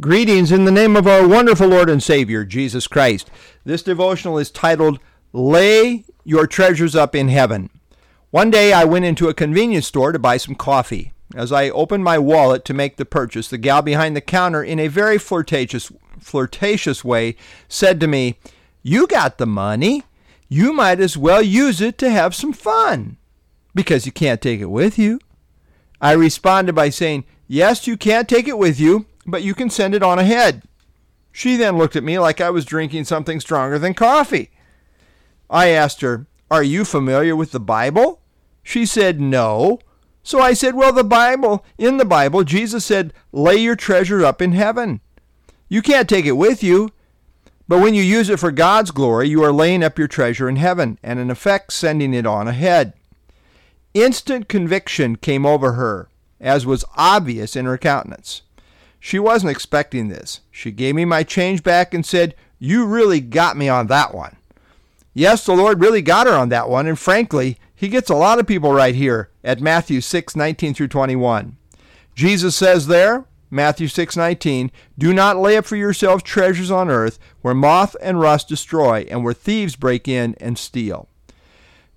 Greetings in the name of our wonderful Lord and Savior, Jesus Christ. This devotional is titled, Lay Your Treasures Up in Heaven. One day I went into a convenience store to buy some coffee. As I opened my wallet to make the purchase, the gal behind the counter, in a very flirtatious, flirtatious way, said to me, You got the money. You might as well use it to have some fun because you can't take it with you. I responded by saying, Yes, you can't take it with you, but you can send it on ahead. She then looked at me like I was drinking something stronger than coffee. I asked her, Are you familiar with the Bible? She said, No. So I said, Well, the Bible, in the Bible, Jesus said, Lay your treasure up in heaven. You can't take it with you, but when you use it for God's glory, you are laying up your treasure in heaven and, in effect, sending it on ahead. Instant conviction came over her, as was obvious in her countenance. She wasn't expecting this. She gave me my change back and said, You really got me on that one. Yes, the Lord really got her on that one, and frankly, He gets a lot of people right here at Matthew 6 19 through 21. Jesus says there, Matthew 6:19, "Do not lay up for yourselves treasures on earth, where moth and rust destroy and where thieves break in and steal."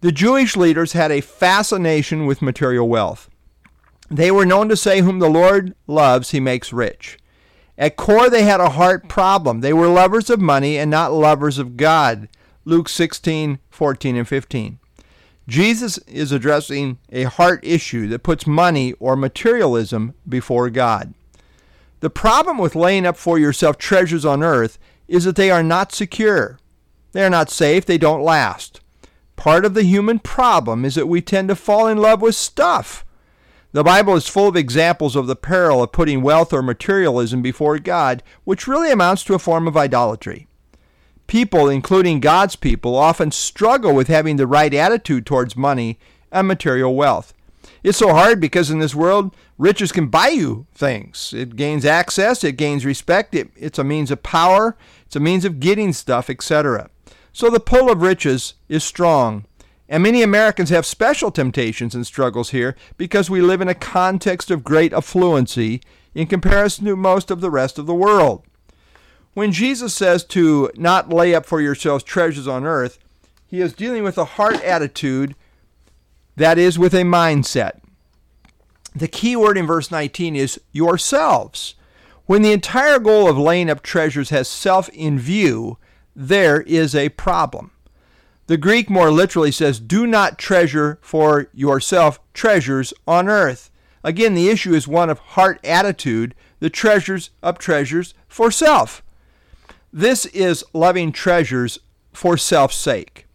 The Jewish leaders had a fascination with material wealth. They were known to say, Whom the Lord loves, he makes rich. At core, they had a heart problem. They were lovers of money and not lovers of God. Luke 16, 14, and 15. Jesus is addressing a heart issue that puts money or materialism before God. The problem with laying up for yourself treasures on earth is that they are not secure. They are not safe. They don't last. Part of the human problem is that we tend to fall in love with stuff the Bible is full of examples of the peril of putting wealth or materialism before God, which really amounts to a form of idolatry. People, including God's people, often struggle with having the right attitude towards money and material wealth. It's so hard because in this world, riches can buy you things. It gains access, it gains respect, it, it's a means of power, it's a means of getting stuff, etc. So the pull of riches is strong. And many Americans have special temptations and struggles here because we live in a context of great affluency in comparison to most of the rest of the world. When Jesus says to not lay up for yourselves treasures on earth, he is dealing with a heart attitude that is with a mindset. The key word in verse 19 is yourselves. When the entire goal of laying up treasures has self in view, there is a problem. The Greek more literally says, Do not treasure for yourself treasures on earth. Again, the issue is one of heart attitude, the treasures of treasures for self. This is loving treasures for self's sake.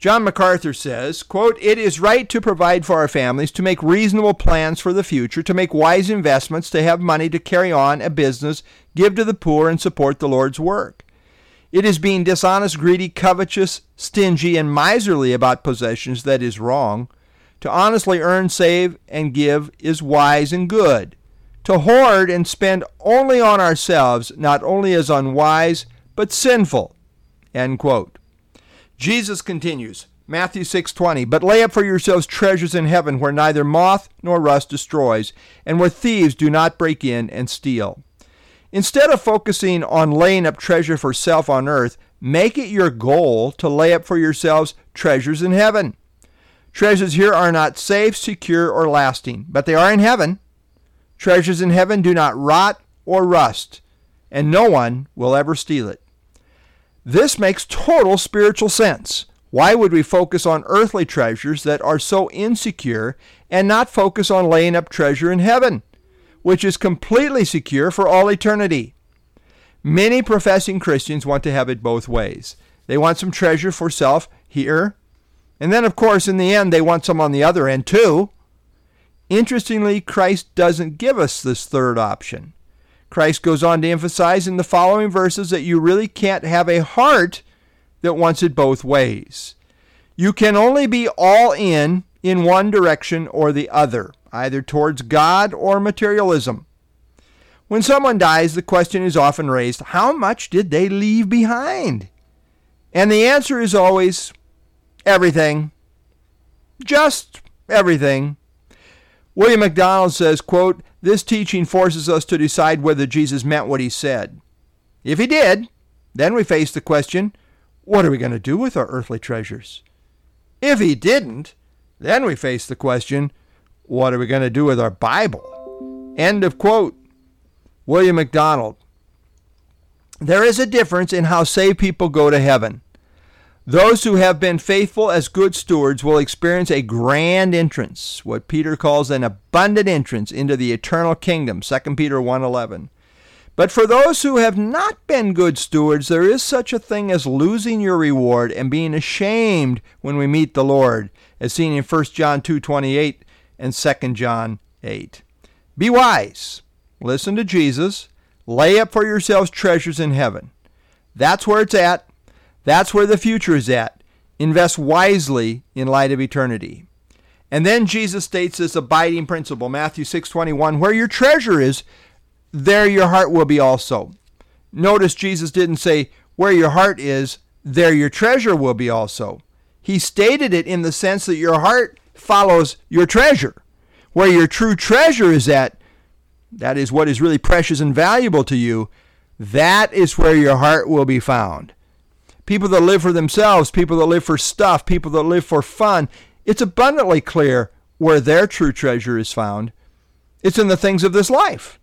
John MacArthur says, quote, It is right to provide for our families, to make reasonable plans for the future, to make wise investments, to have money to carry on a business, give to the poor, and support the Lord's work. It is being dishonest, greedy, covetous, stingy, and miserly about possessions that is wrong. To honestly earn, save, and give is wise and good. To hoard and spend only on ourselves not only is unwise, but sinful. End quote. Jesus continues, Matthew 6:20, "But lay up for yourselves treasures in heaven where neither moth nor rust destroys, and where thieves do not break in and steal." Instead of focusing on laying up treasure for self on earth, make it your goal to lay up for yourselves treasures in heaven. Treasures here are not safe, secure, or lasting, but they are in heaven. Treasures in heaven do not rot or rust, and no one will ever steal it. This makes total spiritual sense. Why would we focus on earthly treasures that are so insecure and not focus on laying up treasure in heaven? Which is completely secure for all eternity. Many professing Christians want to have it both ways. They want some treasure for self here, and then, of course, in the end, they want some on the other end too. Interestingly, Christ doesn't give us this third option. Christ goes on to emphasize in the following verses that you really can't have a heart that wants it both ways. You can only be all in in one direction or the other either towards God or materialism. When someone dies, the question is often raised how much did they leave behind? And the answer is always everything. Just everything. William MacDonald says, quote, This teaching forces us to decide whether Jesus meant what he said. If he did, then we face the question, what are we going to do with our earthly treasures? If he didn't, then we face the question, what are we going to do with our Bible? End of quote. William MacDonald. There is a difference in how saved people go to heaven. Those who have been faithful as good stewards will experience a grand entrance, what Peter calls an abundant entrance into the eternal kingdom, 2 Peter 1:11. But for those who have not been good stewards, there is such a thing as losing your reward and being ashamed when we meet the Lord, as seen in 1 John 2:28 and 2 John 8. Be wise. Listen to Jesus. Lay up for yourselves treasures in heaven. That's where it's at. That's where the future is at. Invest wisely in light of eternity. And then Jesus states this abiding principle, Matthew 6:21, where your treasure is, there your heart will be also. Notice Jesus didn't say where your heart is, there your treasure will be also. He stated it in the sense that your heart follows your treasure. Where your true treasure is at, that is what is really precious and valuable to you, that is where your heart will be found people that live for themselves, people that live for stuff, people that live for fun, it's abundantly clear where their true treasure is found. It's in the things of this life.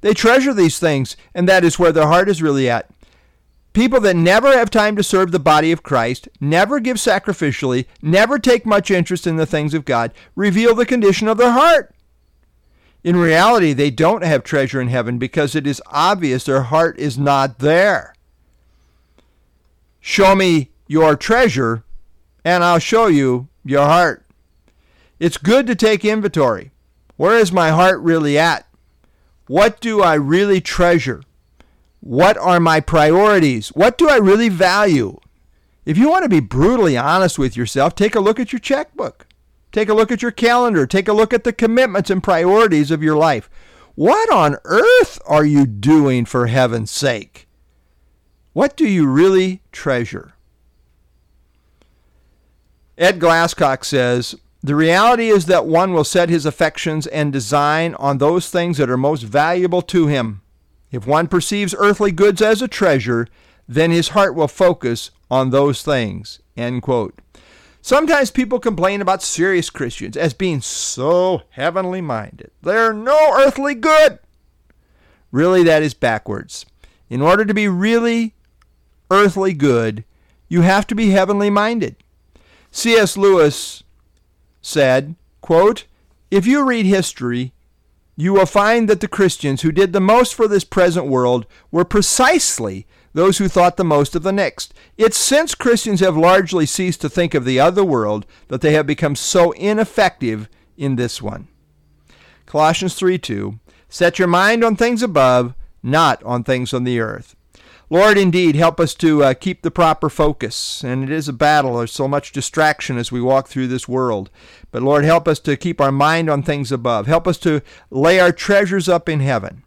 They treasure these things, and that is where their heart is really at. People that never have time to serve the body of Christ, never give sacrificially, never take much interest in the things of God, reveal the condition of their heart. In reality, they don't have treasure in heaven because it is obvious their heart is not there. Show me your treasure, and I'll show you your heart. It's good to take inventory. Where is my heart really at? What do I really treasure? What are my priorities? What do I really value? If you want to be brutally honest with yourself, take a look at your checkbook. Take a look at your calendar. Take a look at the commitments and priorities of your life. What on earth are you doing for heaven's sake? What do you really treasure? Ed Glasscock says, The reality is that one will set his affections and design on those things that are most valuable to him. If one perceives earthly goods as a treasure, then his heart will focus on those things. End quote. Sometimes people complain about serious Christians as being so heavenly minded. They're no earthly good. Really, that is backwards. In order to be really earthly good, you have to be heavenly minded. C.S. Lewis said, quote, If you read history, you will find that the Christians who did the most for this present world were precisely those who thought the most of the next. It's since Christians have largely ceased to think of the other world that they have become so ineffective in this one. Colossians 3 2 Set your mind on things above, not on things on the earth. Lord, indeed, help us to uh, keep the proper focus. And it is a battle. There's so much distraction as we walk through this world. But Lord, help us to keep our mind on things above. Help us to lay our treasures up in heaven.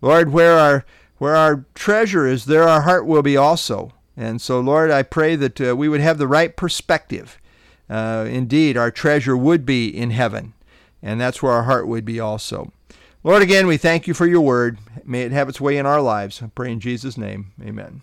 Lord, where our where our treasure is, there our heart will be also. And so, Lord, I pray that uh, we would have the right perspective. Uh, indeed, our treasure would be in heaven, and that's where our heart would be also. Lord, again, we thank you for your word. May it have its way in our lives. I pray in Jesus' name. Amen.